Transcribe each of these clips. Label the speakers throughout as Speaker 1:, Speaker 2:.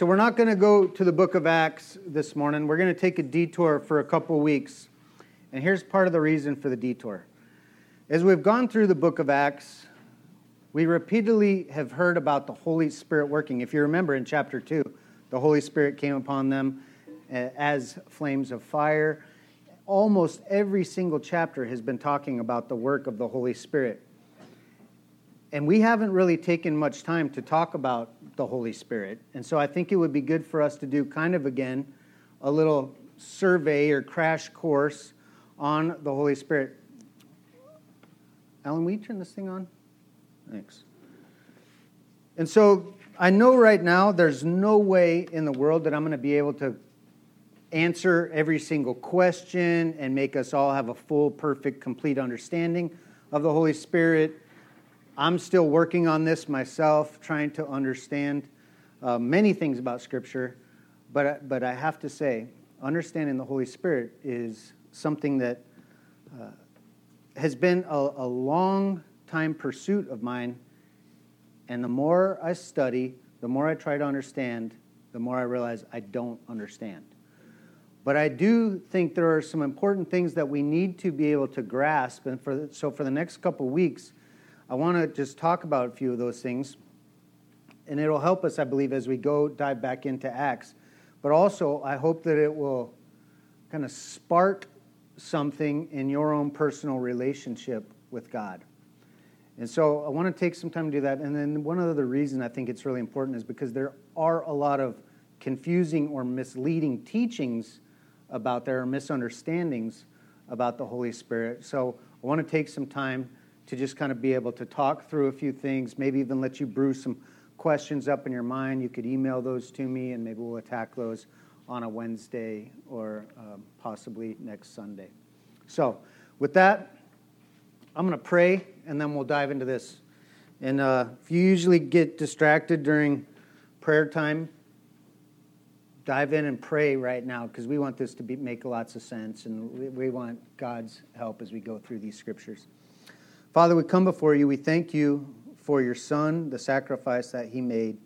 Speaker 1: So we're not going to go to the book of Acts this morning. We're going to take a detour for a couple weeks. And here's part of the reason for the detour. As we've gone through the book of Acts, we repeatedly have heard about the Holy Spirit working. If you remember in chapter 2, the Holy Spirit came upon them uh, as flames of fire. Almost every single chapter has been talking about the work of the Holy Spirit. And we haven't really taken much time to talk about the Holy Spirit. And so I think it would be good for us to do kind of again a little survey or crash course on the Holy Spirit. Alan, will you turn this thing on? Thanks. And so I know right now there's no way in the world that I'm going to be able to answer every single question and make us all have a full, perfect, complete understanding of the Holy Spirit. I'm still working on this myself, trying to understand uh, many things about Scripture. But, but I have to say, understanding the Holy Spirit is something that uh, has been a, a long time pursuit of mine. And the more I study, the more I try to understand, the more I realize I don't understand. But I do think there are some important things that we need to be able to grasp. And for, so for the next couple weeks, I want to just talk about a few of those things. And it'll help us, I believe, as we go dive back into Acts. But also, I hope that it will kind of spark something in your own personal relationship with God. And so I want to take some time to do that. And then one other reason I think it's really important is because there are a lot of confusing or misleading teachings about there, or misunderstandings about the Holy Spirit. So I want to take some time to just kind of be able to talk through a few things, maybe even let you brew some questions up in your mind. You could email those to me, and maybe we'll attack those on a Wednesday or um, possibly next Sunday. So, with that, I'm going to pray, and then we'll dive into this. And uh, if you usually get distracted during prayer time, dive in and pray right now because we want this to be, make lots of sense, and we, we want God's help as we go through these scriptures. Father, we come before you. We thank you for your Son, the sacrifice that he made,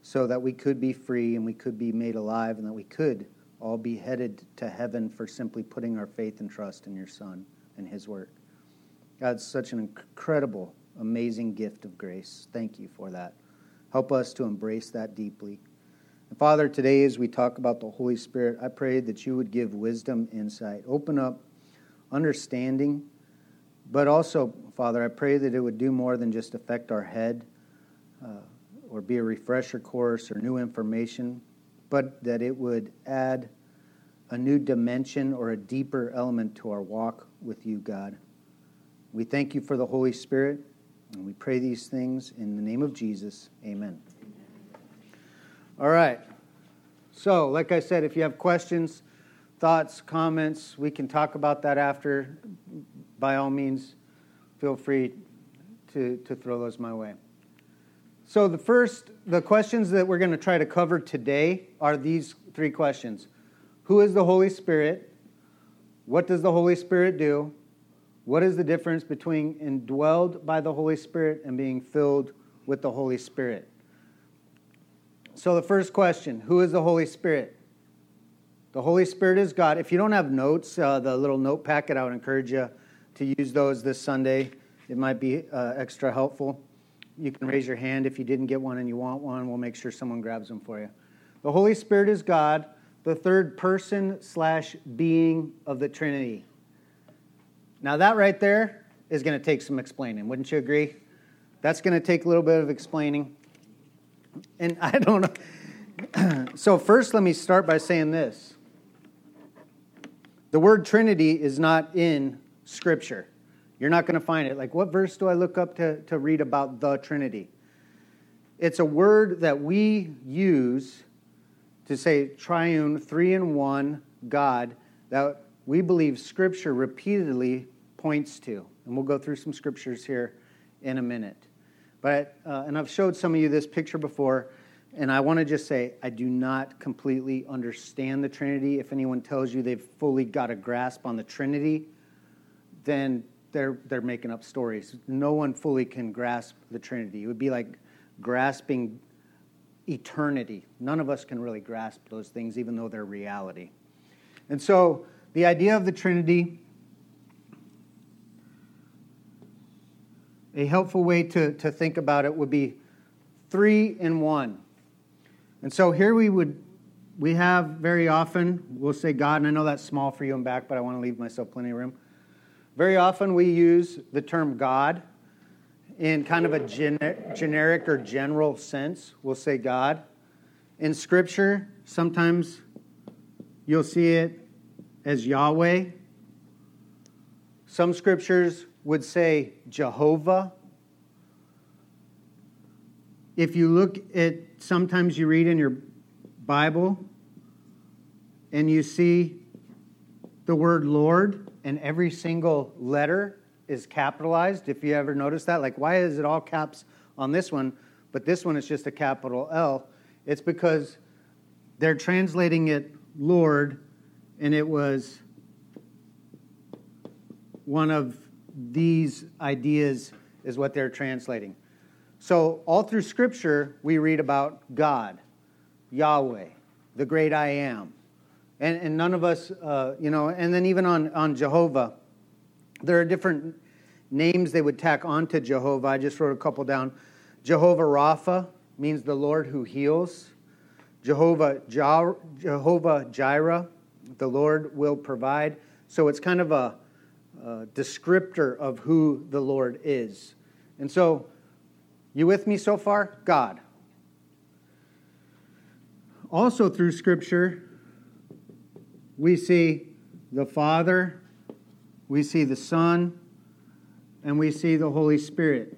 Speaker 1: so that we could be free and we could be made alive and that we could all be headed to heaven for simply putting our faith and trust in your Son and his work. God, such an incredible, amazing gift of grace. Thank you for that. Help us to embrace that deeply. And Father, today as we talk about the Holy Spirit, I pray that you would give wisdom, insight, open up understanding but also, Father, I pray that it would do more than just affect our head uh, or be a refresher course or new information, but that it would add a new dimension or a deeper element to our walk with you, God. We thank you for the Holy Spirit, and we pray these things in the name of Jesus. Amen. All right. So, like I said, if you have questions, thoughts, comments, we can talk about that after by all means, feel free to, to throw those my way. So, the first, the questions that we're going to try to cover today are these three questions Who is the Holy Spirit? What does the Holy Spirit do? What is the difference between indwelled by the Holy Spirit and being filled with the Holy Spirit? So, the first question Who is the Holy Spirit? The Holy Spirit is God. If you don't have notes, uh, the little note packet, I would encourage you to use those this Sunday. It might be uh, extra helpful. You can raise your hand if you didn't get one and you want one. We'll make sure someone grabs them for you. The Holy Spirit is God, the third person slash being of the Trinity. Now, that right there is going to take some explaining. Wouldn't you agree? That's going to take a little bit of explaining. And I don't know. so, first, let me start by saying this the word Trinity is not in Scripture. You're not going to find it. Like, what verse do I look up to, to read about the Trinity? It's a word that we use to say triune, three in one God that we believe Scripture repeatedly points to. And we'll go through some scriptures here in a minute. But, uh, and I've showed some of you this picture before, and I want to just say I do not completely understand the Trinity. If anyone tells you they've fully got a grasp on the Trinity, then they're, they're making up stories. No one fully can grasp the Trinity. It would be like grasping eternity. None of us can really grasp those things, even though they're reality. And so, the idea of the Trinity, a helpful way to, to think about it would be three in one. And so here we would we have very often we'll say God, and I know that's small for you and back, but I want to leave myself plenty of room. Very often we use the term God in kind of a gener- generic or general sense. We'll say God. In Scripture, sometimes you'll see it as Yahweh. Some scriptures would say Jehovah. If you look at, sometimes you read in your Bible and you see the word Lord, and every single letter is capitalized. If you ever notice that, like, why is it all caps on this one, but this one is just a capital L? It's because they're translating it Lord, and it was one of these ideas is what they're translating. So, all through Scripture, we read about God, Yahweh, the great I am. And, and none of us, uh, you know, and then even on, on Jehovah, there are different names they would tack onto Jehovah. I just wrote a couple down. Jehovah Rapha means the Lord who heals. Jehovah, Jehovah Jireh, the Lord will provide. So it's kind of a, a descriptor of who the Lord is. And so, you with me so far? God. Also, through Scripture, we see the Father, we see the Son, and we see the Holy Spirit.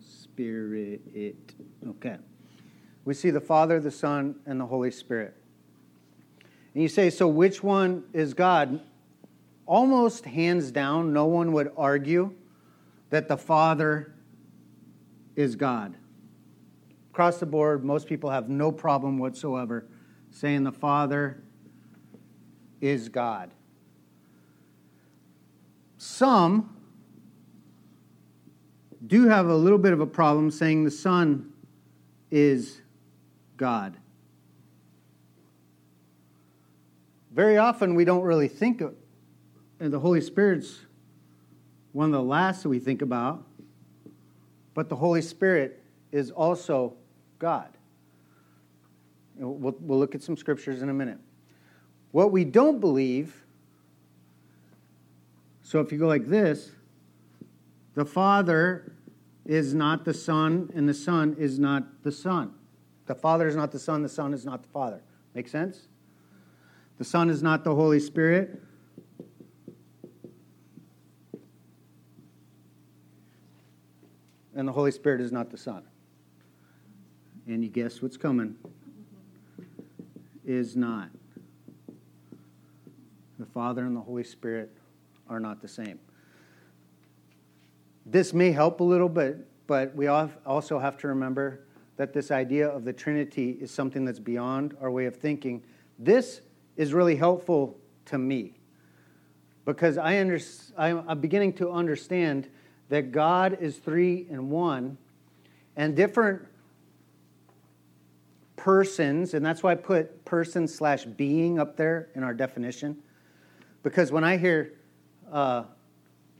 Speaker 1: Spirit. Okay. We see the Father, the Son, and the Holy Spirit. And you say, so which one is God? Almost hands down, no one would argue that the Father is God across the board, most people have no problem whatsoever saying the Father is God. Some do have a little bit of a problem saying the Son is God. Very often we don't really think of, and the Holy Spirit's one of the last that we think about, but the Holy Spirit is also God. We'll, we'll look at some scriptures in a minute. What we don't believe, so if you go like this, the Father is not the Son, and the Son is not the Son. The Father is not the Son, the Son is not the Father. Make sense? The Son is not the Holy Spirit. And the Holy Spirit is not the Son and you guess what's coming, is not. The Father and the Holy Spirit are not the same. This may help a little bit, but we also have to remember that this idea of the Trinity is something that's beyond our way of thinking. This is really helpful to me because I under, I'm beginning to understand that God is three in one, and different persons, and that's why I put person slash being up there in our definition. Because when I hear uh,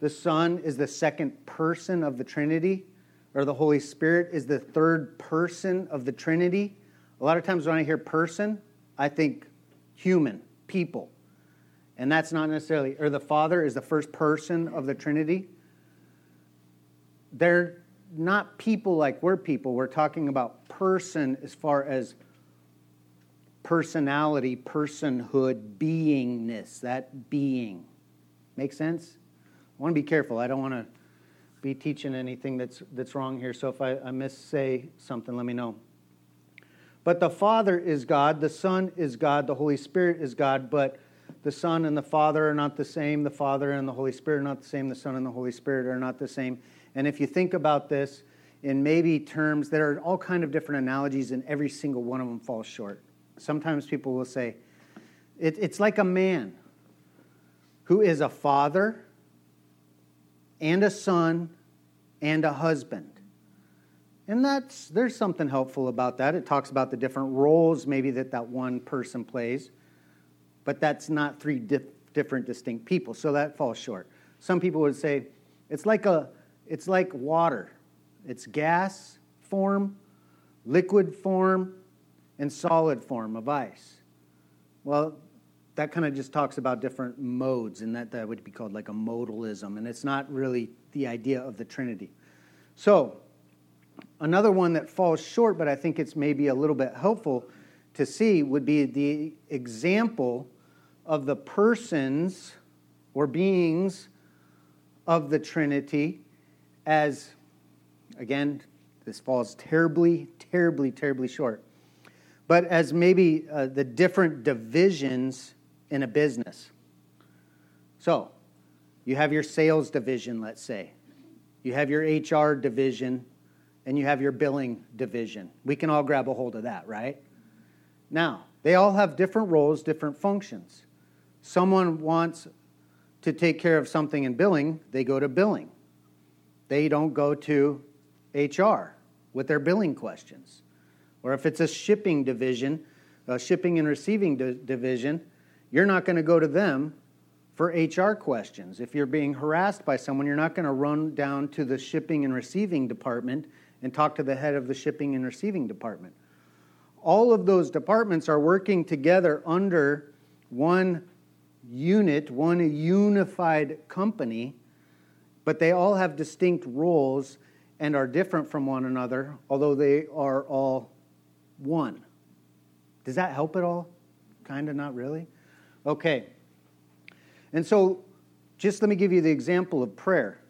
Speaker 1: the Son is the second person of the Trinity, or the Holy Spirit is the third person of the Trinity, a lot of times when I hear person, I think human, people. And that's not necessarily, or the Father is the first person of the Trinity. They're not people like we're people. We're talking about person as far as personality, personhood, beingness, that being. Make sense? I want to be careful. I don't want to be teaching anything that's, that's wrong here. So if I, I miss say something, let me know. But the Father is God, the Son is God, the Holy Spirit is God, but the Son and the Father are not the same. The Father and the Holy Spirit are not the same. The Son and the Holy Spirit are not the same. And if you think about this in maybe terms, there are all kind of different analogies, and every single one of them falls short. Sometimes people will say, it, it's like a man who is a father and a son and a husband. And that's there's something helpful about that. It talks about the different roles maybe that that one person plays, but that's not three different distinct people. So that falls short. Some people would say it's like a it's like water. It's gas form, liquid form, and solid form of ice. Well, that kind of just talks about different modes, and that, that would be called like a modalism, and it's not really the idea of the Trinity. So, another one that falls short, but I think it's maybe a little bit helpful to see, would be the example of the persons or beings of the Trinity as, again, this falls terribly, terribly, terribly short, but as maybe uh, the different divisions in a business. So, you have your sales division, let's say, you have your HR division, and you have your billing division. We can all grab a hold of that, right? Now, they all have different roles, different functions. Someone wants to take care of something in billing, they go to billing. They don't go to HR with their billing questions. Or if it's a shipping division, a shipping and receiving di- division, you're not going to go to them for HR questions. If you're being harassed by someone, you're not going to run down to the shipping and receiving department and talk to the head of the shipping and receiving department. All of those departments are working together under one unit, one unified company, but they all have distinct roles and are different from one another, although they are all one. Does that help at all? Kind of, not really? Okay. And so, just let me give you the example of prayer.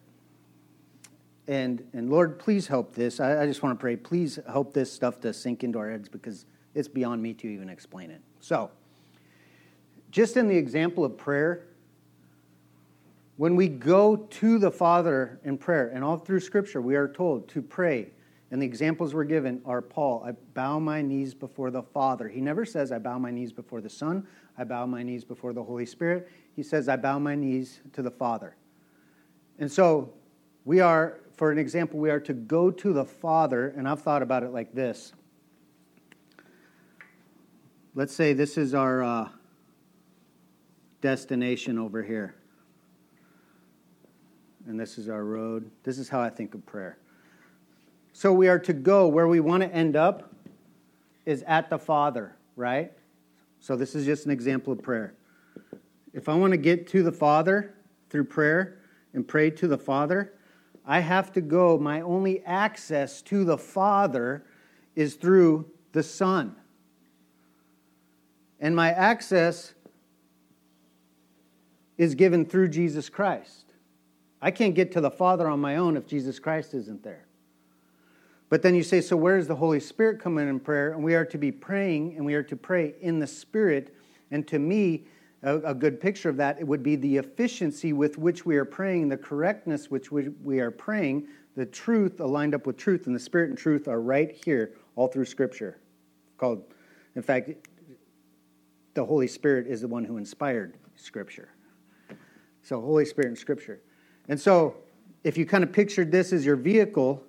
Speaker 1: And, and Lord, please help this. I, I just want to pray. Please help this stuff to sink into our heads because it's beyond me to even explain it. So, just in the example of prayer, when we go to the Father in prayer, and all through Scripture, we are told to pray. And the examples we're given are Paul, I bow my knees before the Father. He never says, I bow my knees before the Son, I bow my knees before the Holy Spirit. He says, I bow my knees to the Father. And so we are, for an example, we are to go to the Father, and I've thought about it like this. Let's say this is our. Uh, destination over here. And this is our road. This is how I think of prayer. So we are to go where we want to end up is at the Father, right? So this is just an example of prayer. If I want to get to the Father through prayer and pray to the Father, I have to go. My only access to the Father is through the Son. And my access is given through Jesus Christ. I can't get to the Father on my own if Jesus Christ isn't there. But then you say, so where does the Holy Spirit come in in prayer? And we are to be praying, and we are to pray in the Spirit. And to me, a, a good picture of that it would be the efficiency with which we are praying, the correctness which we, we are praying, the truth aligned up with truth, and the Spirit and truth are right here all through Scripture. Called, in fact, the Holy Spirit is the one who inspired Scripture. So, Holy Spirit and Scripture. And so, if you kind of pictured this as your vehicle,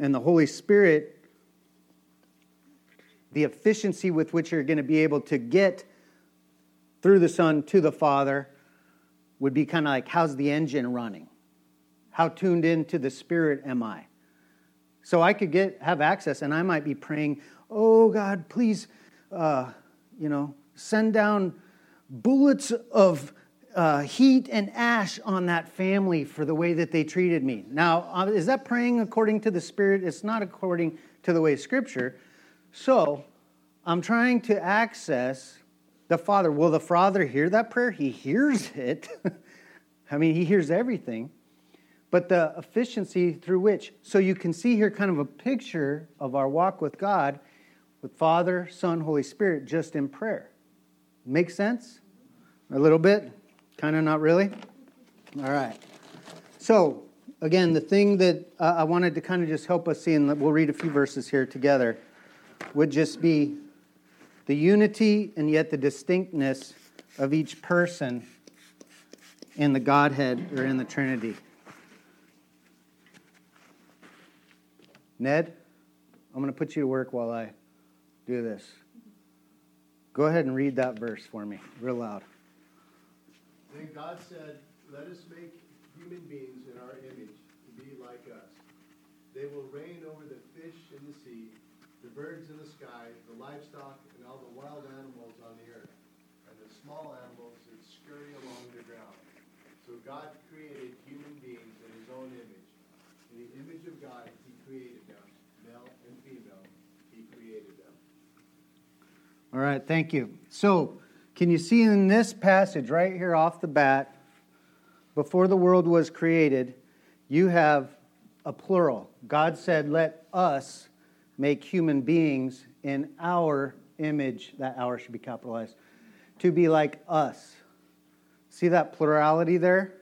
Speaker 1: and the Holy Spirit, the efficiency with which you're going to be able to get through the Son to the Father would be kind of like how's the engine running? How tuned into the Spirit am I? So I could get have access, and I might be praying, "Oh God, please, uh, you know, send down bullets of uh, heat and ash on that family for the way that they treated me. Now, uh, is that praying according to the Spirit? It's not according to the way of Scripture. So, I'm trying to access the Father. Will the Father hear that prayer? He hears it. I mean, He hears everything. But the efficiency through which, so you can see here kind of a picture of our walk with God with Father, Son, Holy Spirit just in prayer. Make sense? A little bit? Kind of not really? All right. So, again, the thing that uh, I wanted to kind of just help us see, and we'll read a few verses here together, would just be the unity and yet the distinctness of each person in the Godhead or in the Trinity. Ned, I'm going to put you to work while I do this. Go ahead and read that verse for me, real loud.
Speaker 2: Then God said, Let us make human beings in our image to be like us. They will reign over the fish in the sea, the birds in the sky, the livestock, and all the wild animals on the earth, and the small animals that scurry along the ground. So God created human beings in his own image. In the image of God, he created them. Male and female, he created them.
Speaker 1: All right, thank you. So, can you see in this passage right here off the bat, before the world was created, you have a plural. God said, Let us make human beings in our image. That our should be capitalized. To be like us. See that plurality there?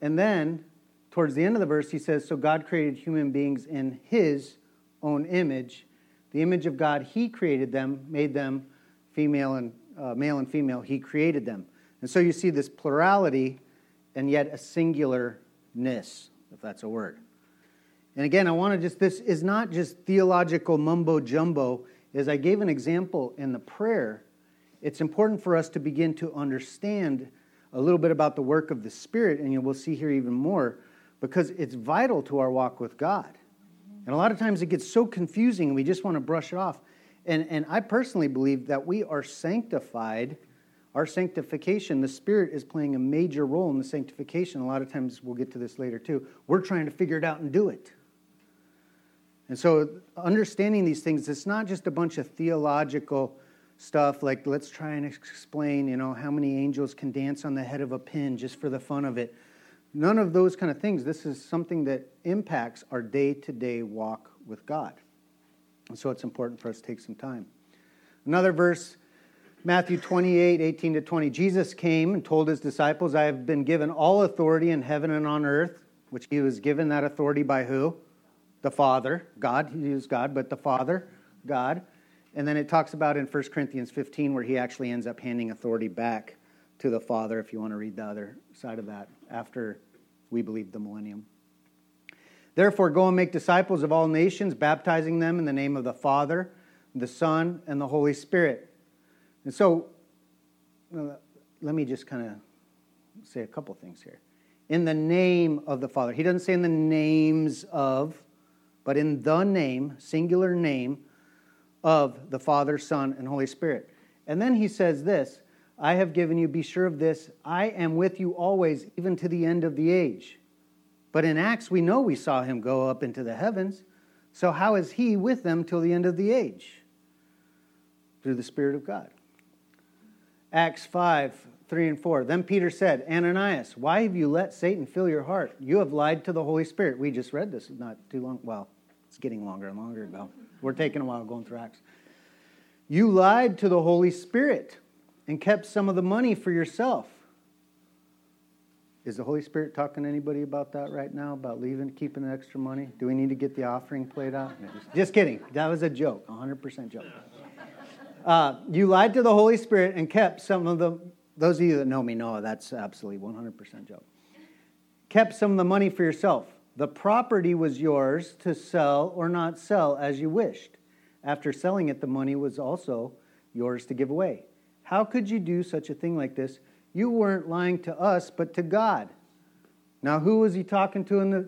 Speaker 1: And then, towards the end of the verse, he says, So God created human beings in his own image. The image of God, he created them, made them female and uh, male and female, he created them. And so you see this plurality and yet a singularness, if that's a word. And again, I want to just, this is not just theological mumbo jumbo. As I gave an example in the prayer, it's important for us to begin to understand a little bit about the work of the Spirit, and you will see here even more, because it's vital to our walk with God. And a lot of times it gets so confusing, and we just want to brush it off. And, and I personally believe that we are sanctified. Our sanctification, the Spirit is playing a major role in the sanctification. A lot of times, we'll get to this later too. We're trying to figure it out and do it. And so, understanding these things, it's not just a bunch of theological stuff like let's try and explain, you know, how many angels can dance on the head of a pin just for the fun of it. None of those kind of things. This is something that impacts our day to day walk with God. And so it's important for us to take some time. Another verse, Matthew 28, 18 to 20. Jesus came and told his disciples, I have been given all authority in heaven and on earth, which he was given that authority by who? The Father, God. He is God, but the Father, God. And then it talks about in 1 Corinthians 15 where he actually ends up handing authority back to the Father, if you want to read the other side of that, after we believe the millennium. Therefore, go and make disciples of all nations, baptizing them in the name of the Father, the Son, and the Holy Spirit. And so, uh, let me just kind of say a couple things here. In the name of the Father. He doesn't say in the names of, but in the name, singular name, of the Father, Son, and Holy Spirit. And then he says this I have given you, be sure of this, I am with you always, even to the end of the age. But in Acts, we know we saw him go up into the heavens. So, how is he with them till the end of the age? Through the Spirit of God. Acts 5 3 and 4. Then Peter said, Ananias, why have you let Satan fill your heart? You have lied to the Holy Spirit. We just read this not too long. Well, it's getting longer and longer ago. We're taking a while going through Acts. You lied to the Holy Spirit and kept some of the money for yourself. Is the Holy Spirit talking to anybody about that right now? About leaving, keeping the extra money? Do we need to get the offering played out? No, just, just, kidding. That was a joke, 100% joke. Uh, you lied to the Holy Spirit and kept some of the, those of you that know me know that's absolutely 100% joke. Kept some of the money for yourself. The property was yours to sell or not sell as you wished. After selling it, the money was also yours to give away. How could you do such a thing like this? You weren't lying to us, but to God. Now, who was he talking to in the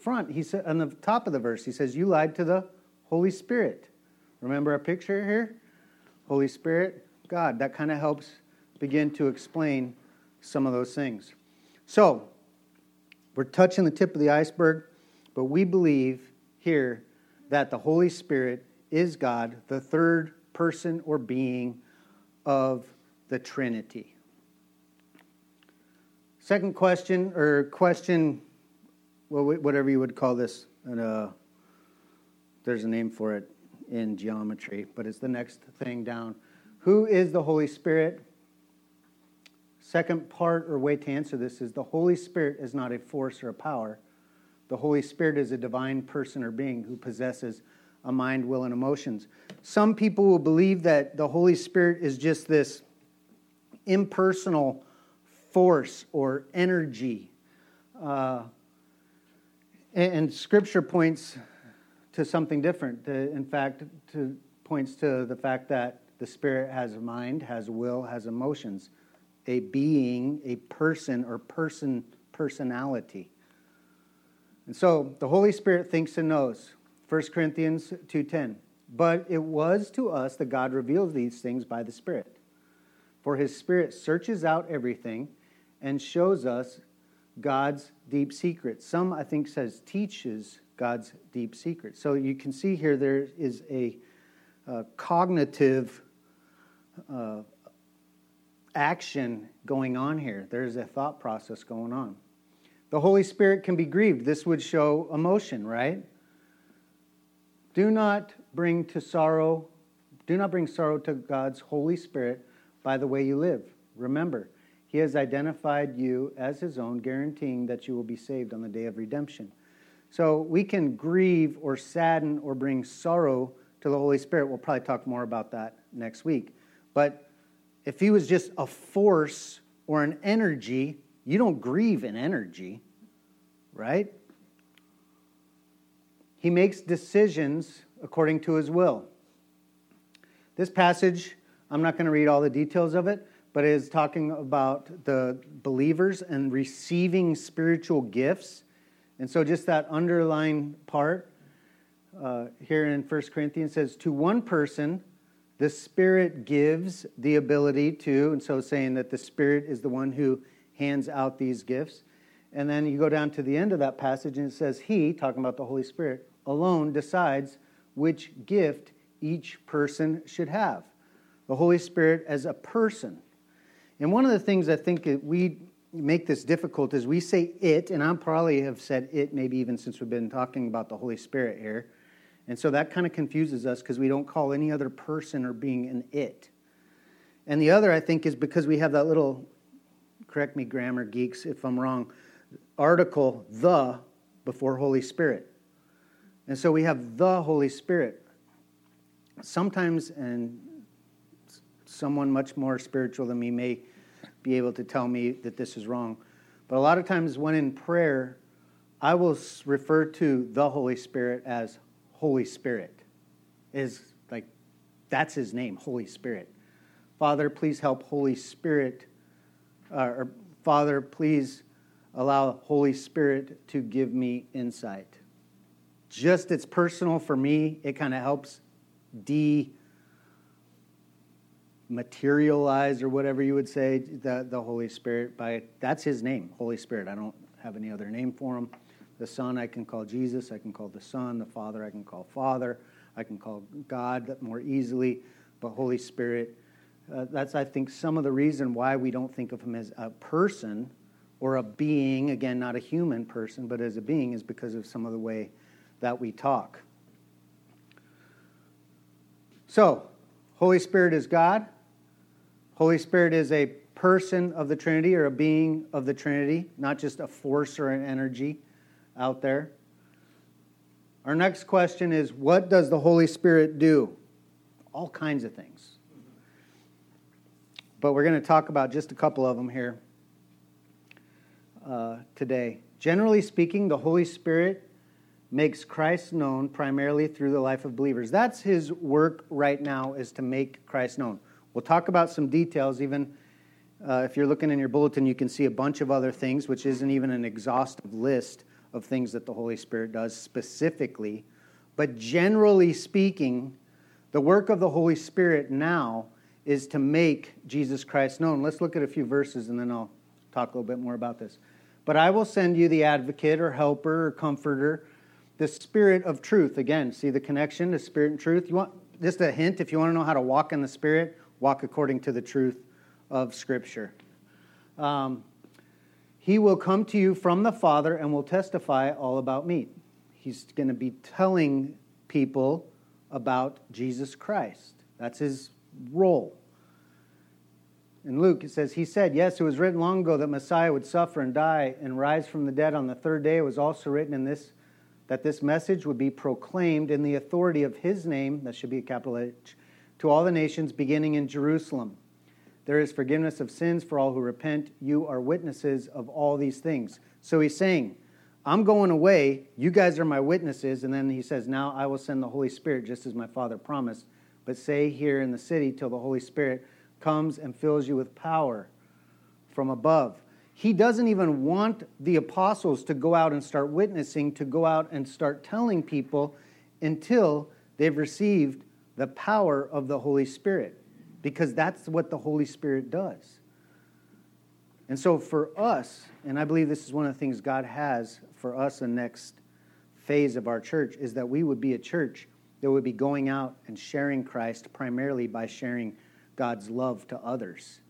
Speaker 1: front? He said on the top of the verse, he says, You lied to the Holy Spirit. Remember our picture here? Holy Spirit, God. That kind of helps begin to explain some of those things. So, we're touching the tip of the iceberg, but we believe here that the Holy Spirit is God, the third person or being of the Trinity. Second question, or question, whatever you would call this, and uh, there's a name for it in geometry, but it's the next thing down. Who is the Holy Spirit? Second part or way to answer this is the Holy Spirit is not a force or a power. The Holy Spirit is a divine person or being who possesses a mind, will, and emotions. Some people will believe that the Holy Spirit is just this impersonal force or energy. Uh, and, Scripture points to something different. In fact, to, points to the fact that the Spirit has a mind, has will, has emotions, a being, a person, or person personality. And so the Holy Spirit thinks and knows. 1 Corinthians 2:10. But it was to us that God reveals these things by the Spirit. For his Spirit searches out everything and shows us God's deep secrets. Some, I think, says teaches God's deep secrets. So you can see here there is a, a cognitive uh, action going on here. There's a thought process going on. The Holy Spirit can be grieved. This would show emotion, right? Do not bring to sorrow, do not bring sorrow to God's Holy Spirit by the way you live. Remember, He has identified you as His own, guaranteeing that you will be saved on the day of redemption. So we can grieve or sadden or bring sorrow to the Holy Spirit. We'll probably talk more about that next week. But if He was just a force or an energy, you don't grieve an energy, right? He makes decisions according to his will. This passage, I'm not going to read all the details of it, but it is talking about the believers and receiving spiritual gifts. And so, just that underlying part uh, here in 1 Corinthians says, To one person, the Spirit gives the ability to, and so saying that the Spirit is the one who hands out these gifts. And then you go down to the end of that passage and it says, He, talking about the Holy Spirit, alone decides which gift each person should have. The Holy Spirit as a person. And one of the things I think that we make this difficult is we say it, and I probably have said it maybe even since we've been talking about the Holy Spirit here. And so that kind of confuses us because we don't call any other person or being an it. And the other, I think, is because we have that little, correct me, grammar geeks if I'm wrong, article, the, before Holy Spirit. And so we have the Holy Spirit. Sometimes, and someone much more spiritual than me may be able to tell me that this is wrong. But a lot of times, when in prayer, I will refer to the Holy Spirit as Holy Spirit. Is like that's his name, Holy Spirit. Father, please help Holy Spirit, uh, or Father, please allow Holy Spirit to give me insight just it's personal for me. It kind of helps de materialize or whatever you would say the, the Holy Spirit by that's his name, Holy Spirit. I don't have any other name for him. The Son I can call Jesus, I can call the Son, the Father I can call Father, I can call God more easily, but Holy Spirit uh, that's I think some of the reason why we don't think of him as a person or a being, again not a human person, but as a being is because of some of the way that we talk. So, Holy Spirit is God. Holy Spirit is a person of the Trinity or a being of the Trinity, not just a force or an energy out there. Our next question is what does the Holy Spirit do? All kinds of things. But we're going to talk about just a couple of them here uh, today. Generally speaking, the Holy Spirit makes Christ known primarily through the life of believers. That's his work right now is to make Christ known. We'll talk about some details even uh, if you're looking in your bulletin you can see a bunch of other things which isn't even an exhaustive list of things that the Holy Spirit does specifically. But generally speaking, the work of the Holy Spirit now is to make Jesus Christ known. Let's look at a few verses and then I'll talk a little bit more about this. But I will send you the advocate or helper or comforter the spirit of truth. Again, see the connection to spirit and truth? You want just a hint if you want to know how to walk in the spirit, walk according to the truth of Scripture. Um, he will come to you from the Father and will testify all about me. He's going to be telling people about Jesus Christ. That's his role. In Luke, it says, He said, Yes, it was written long ago that Messiah would suffer and die and rise from the dead on the third day. It was also written in this that this message would be proclaimed in the authority of his name, that should be a capital H, to all the nations beginning in Jerusalem. There is forgiveness of sins for all who repent. You are witnesses of all these things. So he's saying, I'm going away. You guys are my witnesses. And then he says, Now I will send the Holy Spirit, just as my Father promised. But stay here in the city till the Holy Spirit comes and fills you with power from above. He doesn't even want the apostles to go out and start witnessing, to go out and start telling people until they've received the power of the Holy Spirit, because that's what the Holy Spirit does. And so for us, and I believe this is one of the things God has for us the next phase of our church, is that we would be a church that would be going out and sharing Christ primarily by sharing God's love to others.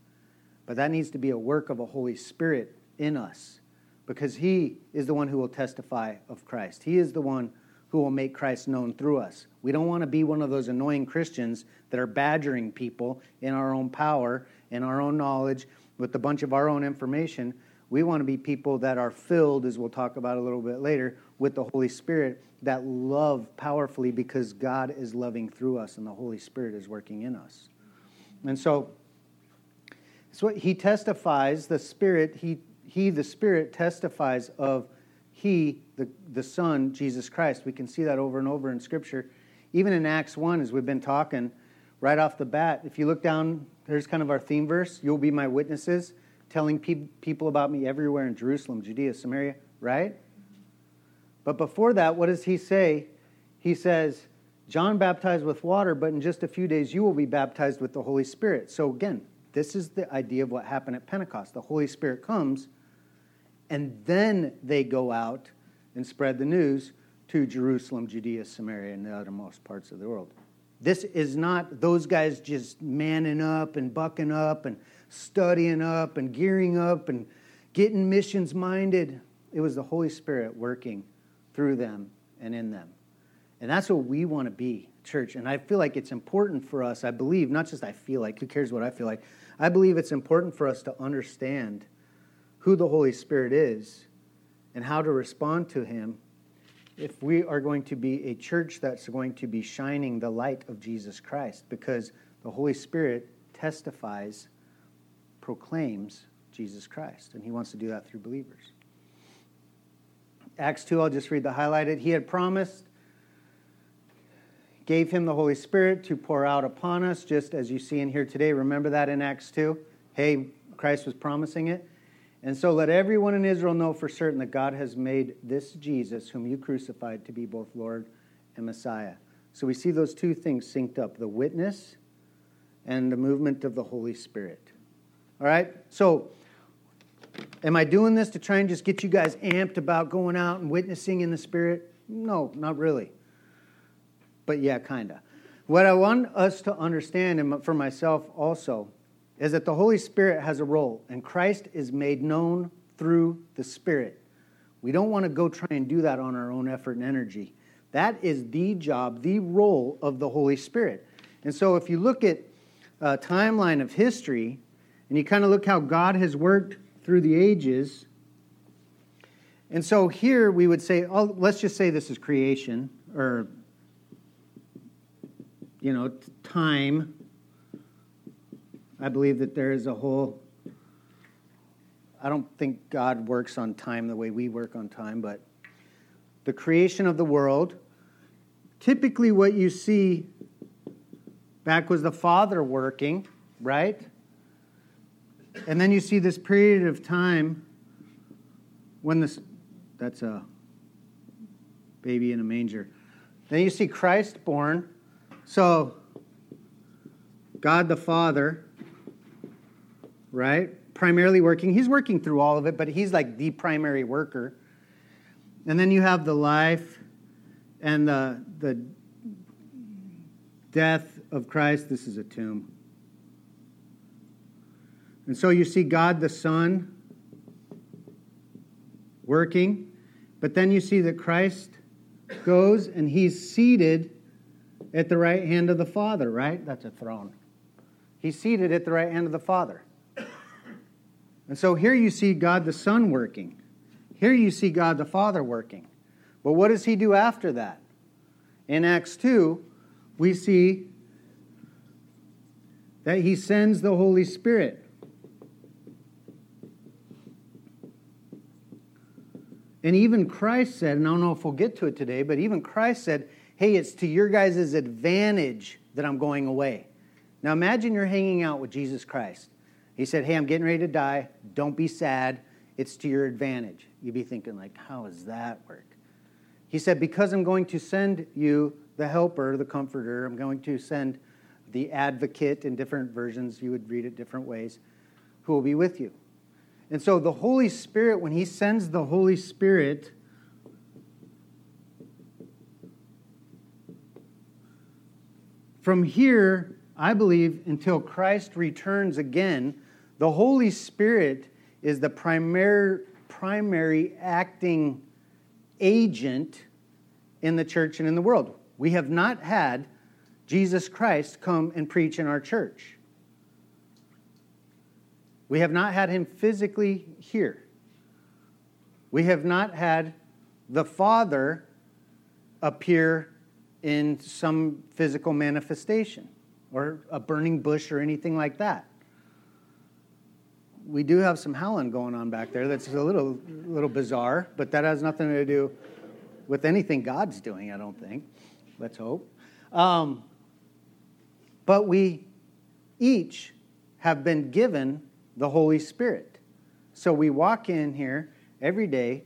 Speaker 1: But that needs to be a work of a Holy Spirit in us because He is the one who will testify of Christ. He is the one who will make Christ known through us. We don't want to be one of those annoying Christians that are badgering people in our own power, in our own knowledge, with a bunch of our own information. We want to be people that are filled, as we'll talk about a little bit later, with the Holy Spirit that love powerfully because God is loving through us and the Holy Spirit is working in us. And so, so he testifies, the Spirit, he, he, the Spirit, testifies of he, the, the Son, Jesus Christ. We can see that over and over in Scripture. Even in Acts 1, as we've been talking, right off the bat, if you look down, there's kind of our theme verse You'll be my witnesses, telling pe- people about me everywhere in Jerusalem, Judea, Samaria, right? But before that, what does he say? He says, John baptized with water, but in just a few days you will be baptized with the Holy Spirit. So again, this is the idea of what happened at Pentecost. The Holy Spirit comes and then they go out and spread the news to Jerusalem, Judea, Samaria, and the uttermost parts of the world. This is not those guys just manning up and bucking up and studying up and gearing up and getting missions minded. It was the Holy Spirit working through them and in them. And that's what we want to be, church. And I feel like it's important for us, I believe, not just I feel like, who cares what I feel like? I believe it's important for us to understand who the Holy Spirit is and how to respond to Him if we are going to be a church that's going to be shining the light of Jesus Christ, because the Holy Spirit testifies, proclaims Jesus Christ, and He wants to do that through believers. Acts 2, I'll just read the highlighted. He had promised, gave him the Holy Spirit to pour out upon us, just as you see in here today. Remember that in Acts 2? Hey, Christ was promising it. And so let everyone in Israel know for certain that God has made this Jesus, whom you crucified, to be both Lord and Messiah. So we see those two things synced up the witness and the movement of the Holy Spirit. All right? So, am I doing this to try and just get you guys amped about going out and witnessing in the Spirit? No, not really. But yeah, kind of. What I want us to understand, and for myself also, is that the Holy Spirit has a role, and Christ is made known through the Spirit. We don't want to go try and do that on our own effort and energy. That is the job, the role of the Holy Spirit. And so if you look at a timeline of history, and you kind of look how God has worked through the ages, and so here we would say, oh, let's just say this is creation, or, you know, time I believe that there is a whole. I don't think God works on time the way we work on time, but the creation of the world. Typically, what you see back was the Father working, right? And then you see this period of time when this, that's a baby in a manger. Then you see Christ born. So, God the Father right? Primarily working. He's working through all of it, but he's like the primary worker. And then you have the life and the, the death of Christ. This is a tomb. And so you see God the Son working, but then you see that Christ goes and he's seated at the right hand of the Father, right? That's a throne. He's seated at the right hand of the Father. And so here you see God the Son working. Here you see God the Father working. But what does he do after that? In Acts 2, we see that he sends the Holy Spirit. And even Christ said, and I don't know if we'll get to it today, but even Christ said, hey, it's to your guys' advantage that I'm going away. Now imagine you're hanging out with Jesus Christ. He said, hey, I'm getting ready to die. Don't be sad. It's to your advantage. You'd be thinking, like, how does that work? He said, because I'm going to send you the helper, the comforter, I'm going to send the advocate in different versions, you would read it different ways, who will be with you. And so the Holy Spirit, when He sends the Holy Spirit, from here, I believe, until Christ returns again, the Holy Spirit is the primary, primary acting agent in the church and in the world. We have not had Jesus Christ come and preach in our church. We have not had him physically here. We have not had the Father appear in some physical manifestation or a burning bush or anything like that. We do have some howling going on back there that's a little, little bizarre, but that has nothing to do with anything God's doing, I don't think. Let's hope. Um, but we each have been given the Holy Spirit. So we walk in here every day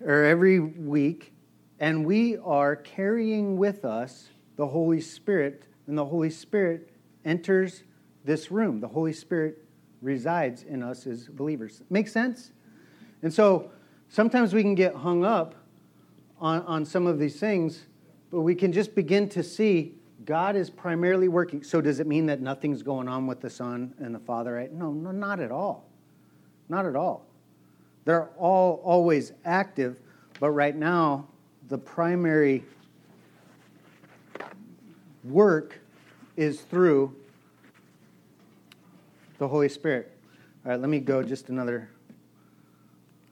Speaker 1: or every week, and we are carrying with us the Holy Spirit, and the Holy Spirit enters this room. The Holy Spirit resides in us as believers. Make sense? And so sometimes we can get hung up on, on some of these things, but we can just begin to see God is primarily working. So does it mean that nothing's going on with the Son and the Father? No, no, not at all. Not at all. They're all always active, but right now, the primary work is through the Holy Spirit. All right, let me go just another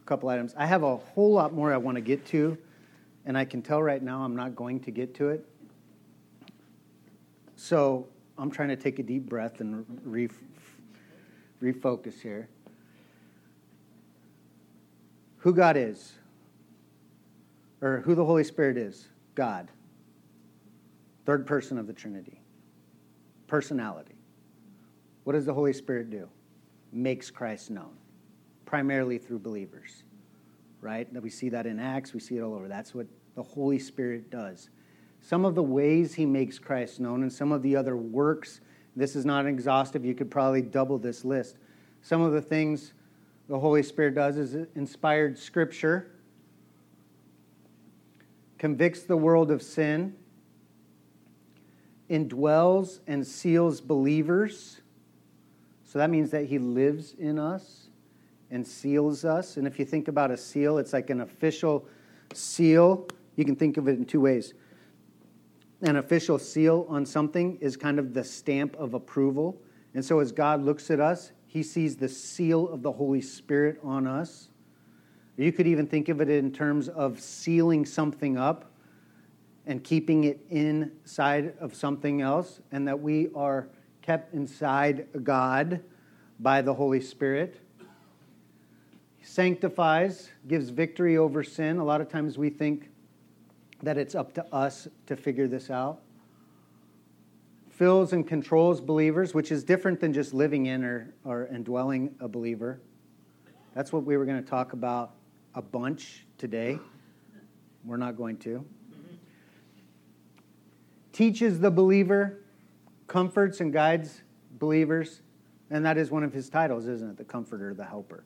Speaker 1: couple items. I have a whole lot more I want to get to, and I can tell right now I'm not going to get to it. So I'm trying to take a deep breath and re- refocus here. Who God is, or who the Holy Spirit is God, third person of the Trinity, personality. What does the Holy Spirit do? Makes Christ known, primarily through believers, right? We see that in Acts, we see it all over. That's what the Holy Spirit does some of the ways he makes Christ known and some of the other works. This is not exhaustive. You could probably double this list. Some of the things the Holy Spirit does is inspired scripture, convicts the world of sin, indwells and seals believers. So that means that he lives in us and seals us. And if you think about a seal, it's like an official seal. You can think of it in two ways an official seal on something is kind of the stamp of approval. And so as God looks at us, he sees the seal of the Holy Spirit on us. You could even think of it in terms of sealing something up and keeping it inside of something else, and that we are kept inside God by the Holy Spirit. Sanctifies, gives victory over sin. A lot of times we think that it's up to us to figure this out. Fills and controls believers, which is different than just living in or, or indwelling a believer. That's what we were going to talk about a bunch today. We're not going to. Teaches the believer, comforts and guides believers, and that is one of his titles, isn't it? The comforter, the helper.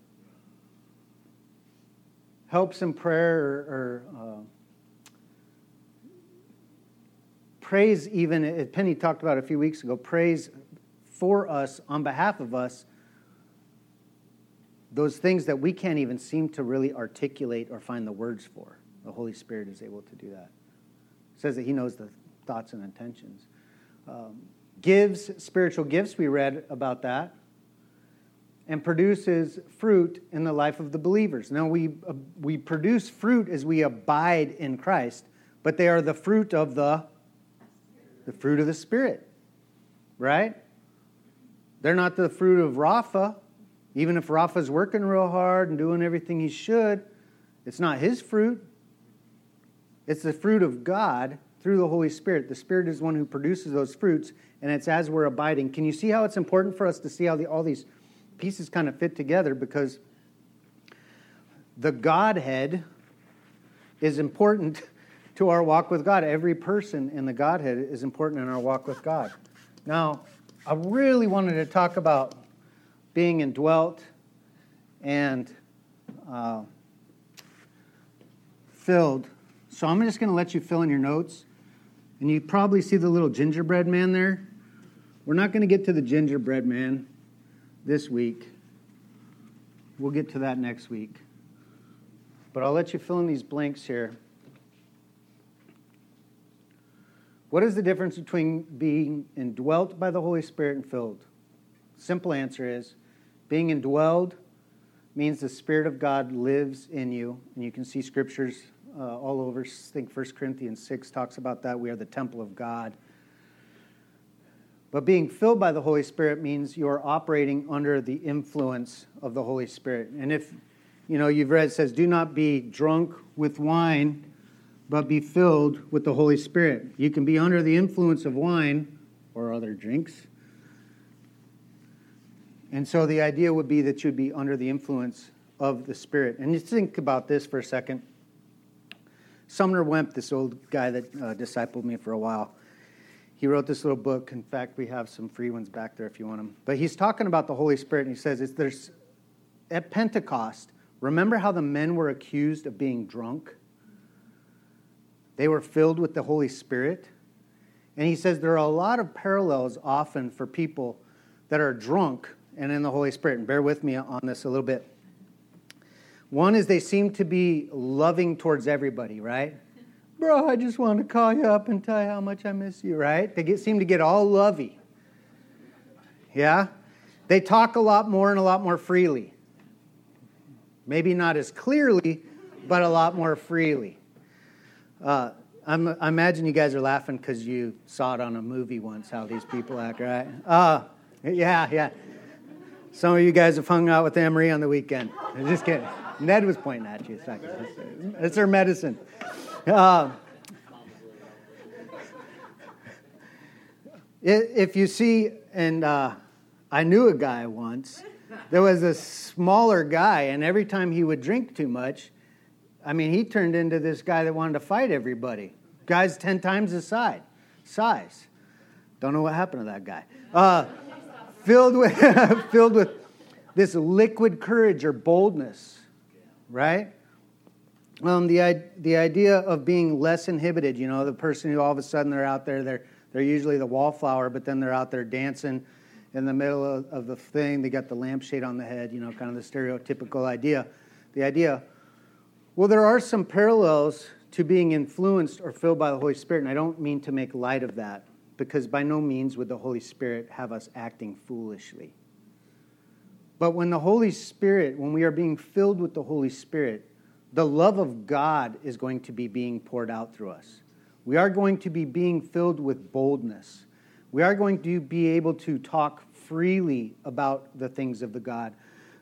Speaker 1: Helps in prayer or, or uh, praise, even Penny talked about a few weeks ago, praise for us on behalf of us those things that we can't even seem to really articulate or find the words for. The Holy Spirit is able to do that. It says that He knows the thoughts and intentions. Um, gives spiritual gifts, we read about that, and produces fruit in the life of the believers. Now, we, uh, we produce fruit as we abide in Christ, but they are the fruit of the the fruit of the Spirit, right? They're not the fruit of Rafa, even if Rafa's working real hard and doing everything he should. It's not his fruit, it's the fruit of God through the Holy Spirit. The Spirit is one who produces those fruits, and it's as we're abiding. Can you see how it's important for us to see how the, all these pieces kind of fit together? Because the Godhead is important to our walk with God. Every person in the Godhead is important in our walk with God. Now, I really wanted to talk about being indwelt and uh, filled. So I'm just going to let you fill in your notes. And you probably see the little gingerbread man there. We're not going to get to the gingerbread man this week. We'll get to that next week. But I'll let you fill in these blanks here. What is the difference between being indwelt by the Holy Spirit and filled? Simple answer is being indwelled means the Spirit of God lives in you. And you can see scriptures uh, all over. I think 1 Corinthians 6 talks about that. We are the temple of God. But being filled by the Holy Spirit means you're operating under the influence of the Holy Spirit. And if, you know, you've read, it says, do not be drunk with wine but be filled with the Holy Spirit. You can be under the influence of wine or other drinks. And so the idea would be that you'd be under the influence of the Spirit. And you think about this for a second. Sumner Wemp, this old guy that uh, discipled me for a while, he wrote this little book. In fact, we have some free ones back there if you want them. But he's talking about the Holy Spirit, and he says, there's, at Pentecost, remember how the men were accused of being drunk? They were filled with the Holy Spirit. And he says there are a lot of parallels often for people that are drunk and in the Holy Spirit. And bear with me on this a little bit. One is they seem to be loving towards everybody, right? Bro, I just want to call you up and tell you how much I miss you, right? They get, seem to get all lovey. Yeah? They talk a lot more and a lot more freely. Maybe not as clearly, but a lot more freely. Uh, i imagine you guys are laughing because you saw it on a movie once how these people act, right? Uh, yeah, yeah. Some of you guys have hung out with Emery on the weekend. I'm just kidding. Ned was pointing at you. It's, her medicine. Uh, if you see, and uh, I knew a guy once, there was a smaller guy, and every time he would drink too much, I mean, he turned into this guy that wanted to fight everybody. Guy's 10 times his size. size. Don't know what happened to that guy. Uh, filled, with, filled with this liquid courage or boldness, right? Um, the, the idea of being less inhibited, you know, the person who all of a sudden they're out there, they're, they're usually the wallflower, but then they're out there dancing in the middle of, of the thing. They got the lampshade on the head, you know, kind of the stereotypical idea. The idea well, there are some parallels to being influenced or filled by the Holy Spirit, and I don't mean to make light of that, because by no means would the Holy Spirit have us acting foolishly. But when the Holy Spirit, when we are being filled with the Holy Spirit, the love of God is going to be being poured out through us. We are going to be being filled with boldness. We are going to be able to talk freely about the things of the God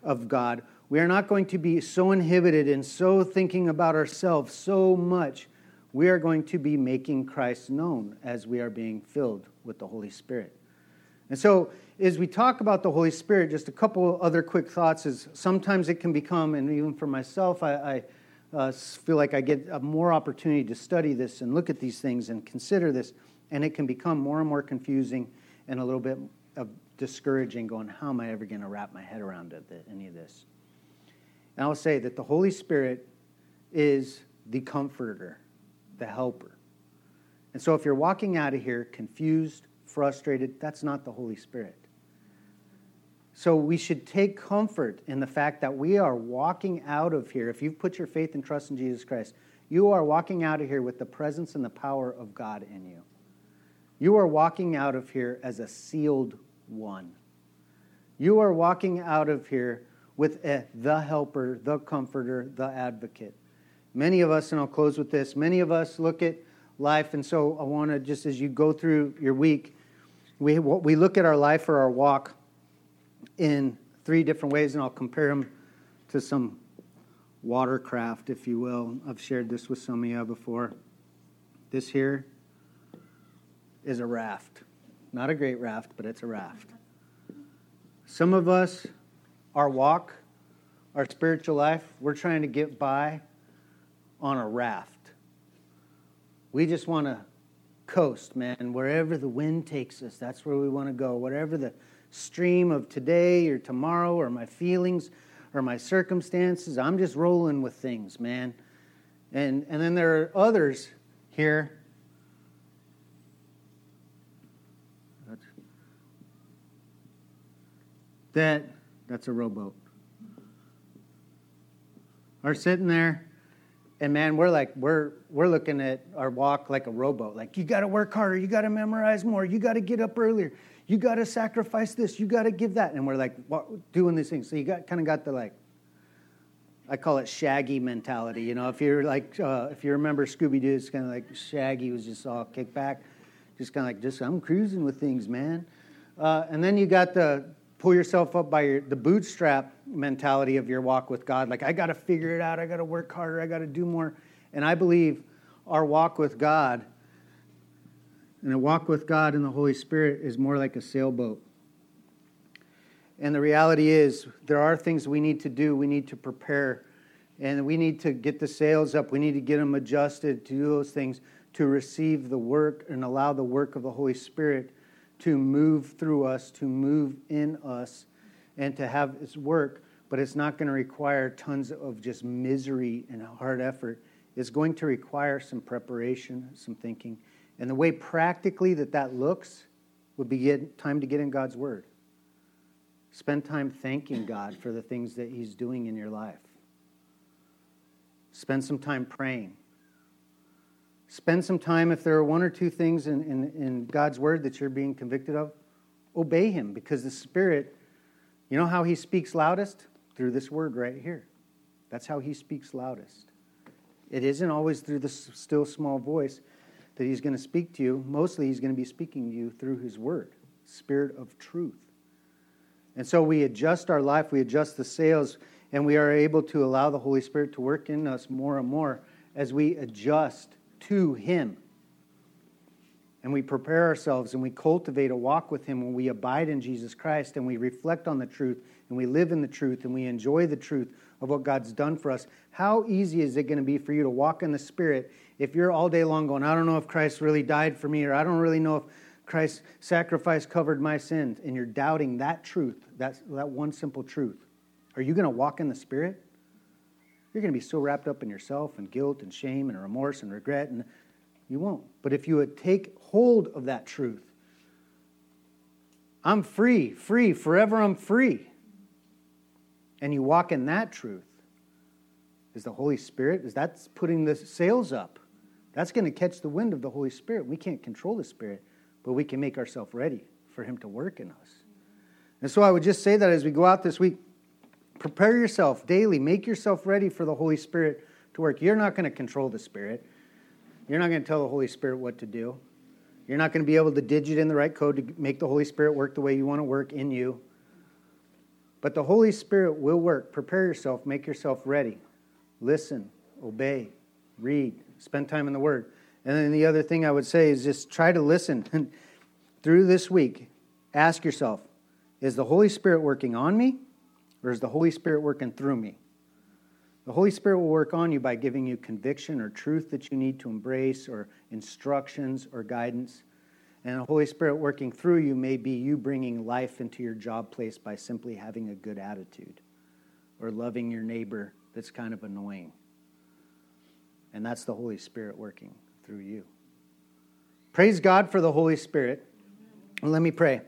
Speaker 1: of God we are not going to be so inhibited and so thinking about ourselves so much. We are going to be making Christ known as we are being filled with the Holy Spirit. And so, as we talk about the Holy Spirit, just a couple other quick thoughts is sometimes it can become, and even for myself, I, I uh, feel like I get a more opportunity to study this and look at these things and consider this, and it can become more and more confusing and a little bit of discouraging going, how am I ever going to wrap my head around any of this? And I will say that the Holy Spirit is the comforter, the helper. And so if you're walking out of here confused, frustrated, that's not the Holy Spirit. So we should take comfort in the fact that we are walking out of here. If you've put your faith and trust in Jesus Christ, you are walking out of here with the presence and the power of God in you. You are walking out of here as a sealed one. You are walking out of here with a, the helper, the comforter, the advocate. Many of us, and I'll close with this, many of us look at life, and so I want to just as you go through your week, we, we look at our life or our walk in three different ways, and I'll compare them to some watercraft, if you will. I've shared this with some of you before. This here is a raft. Not a great raft, but it's a raft. Some of us, our walk, our spiritual life, we're trying to get by on a raft. We just want to coast, man. Wherever the wind takes us, that's where we want to go. Whatever the stream of today or tomorrow or my feelings or my circumstances, I'm just rolling with things, man. And, and then there are others here. That, that's a rowboat. Are sitting there and man, we're like we're we're looking at our walk like a rowboat. Like you got to work harder, you got to memorize more, you got to get up earlier, you got to sacrifice this, you got to give that, and we're like what, doing these things. So you got kind of got the like I call it Shaggy mentality. You know, if you're like uh, if you remember Scooby Doo, it's kind of like Shaggy was just all kicked back, just kind of like just I'm cruising with things, man. Uh, and then you got the pull yourself up by your, the bootstrap mentality of your walk with God. Like, I got to figure it out. I got to work harder. I got to do more. And I believe our walk with God and a walk with God and the Holy Spirit is more like a sailboat. And the reality is, there are things we need to do. We need to prepare. And we need to get the sails up. We need to get them adjusted to do those things to receive the work and allow the work of the Holy Spirit to move through us, to move in us, and to have its work, but it's not going to require tons of just misery and hard effort. It's going to require some preparation, some thinking. And the way practically that that looks would be get, time to get in God's Word. Spend time thanking God for the things that He's doing in your life. Spend some time praying. Spend some time, if there are one or two things in, in, in God's word that you're being convicted of, obey Him because the Spirit, you know how He speaks loudest? Through this word right here. That's how He speaks loudest. It isn't always through the still small voice that He's going to speak to you. Mostly, He's going to be speaking to you through His word, Spirit of truth. And so we adjust our life, we adjust the sails, and we are able to allow the Holy Spirit to work in us more and more as we adjust to Him. And we prepare ourselves and we cultivate a walk with Him when we abide in Jesus Christ and we reflect on the truth and we live in the truth and we enjoy the truth of what God's done for us. How easy is it going to be for you to walk in the Spirit if you're all day long going, I don't know if Christ really died for me or I don't really know if Christ's sacrifice covered my sins, and you're doubting that truth, that, that one simple truth? Are you going to walk in the Spirit? You're going to be so wrapped up in yourself and guilt and shame and remorse and regret, and you won't. But if you would take hold of that truth, I'm free, free, forever I'm free. And you walk in that truth. Is the Holy Spirit, is that's putting the sails up. That's going to catch the wind of the Holy Spirit. We can't control the Spirit, but we can make ourselves ready for Him to work in us. And so I would just say that as we go out this week, Prepare yourself daily. Make yourself ready for the Holy Spirit to work. You're not going to control the Spirit. You're not going to tell the Holy Spirit what to do. You're not going to be able to digit in the right code to make the Holy Spirit work the way you want to work in you. But the Holy Spirit will work. Prepare yourself. Make yourself ready. Listen, obey, read, spend time in the Word. And then the other thing I would say is just try to listen. Through this week, ask yourself is the Holy Spirit working on me? Or is the Holy Spirit working through me? The Holy Spirit will work on you by giving you conviction or truth that you need to embrace, or instructions or guidance. And the Holy Spirit working through you may be you bringing life into your job place by simply having a good attitude or loving your neighbor that's kind of annoying. And that's the Holy Spirit working through you. Praise God for the Holy Spirit. let me pray.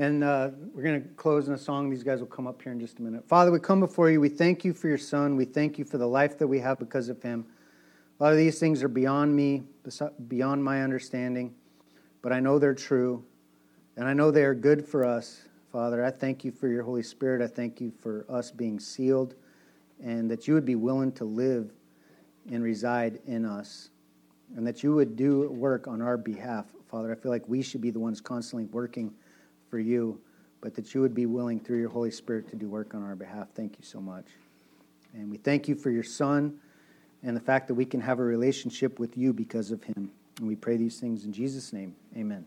Speaker 1: And uh, we're going to close in a song. These guys will come up here in just a minute. Father, we come before you. We thank you for your son. We thank you for the life that we have because of him. A lot of these things are beyond me, beyond my understanding, but I know they're true. And I know they are good for us, Father. I thank you for your Holy Spirit. I thank you for us being sealed and that you would be willing to live and reside in us and that you would do work on our behalf, Father. I feel like we should be the ones constantly working for you, but that you would be willing through your Holy Spirit to do work on our behalf. Thank you so much. And we thank you for your Son and the fact that we can have a relationship with you because of him. And we pray these things in Jesus' name. Amen.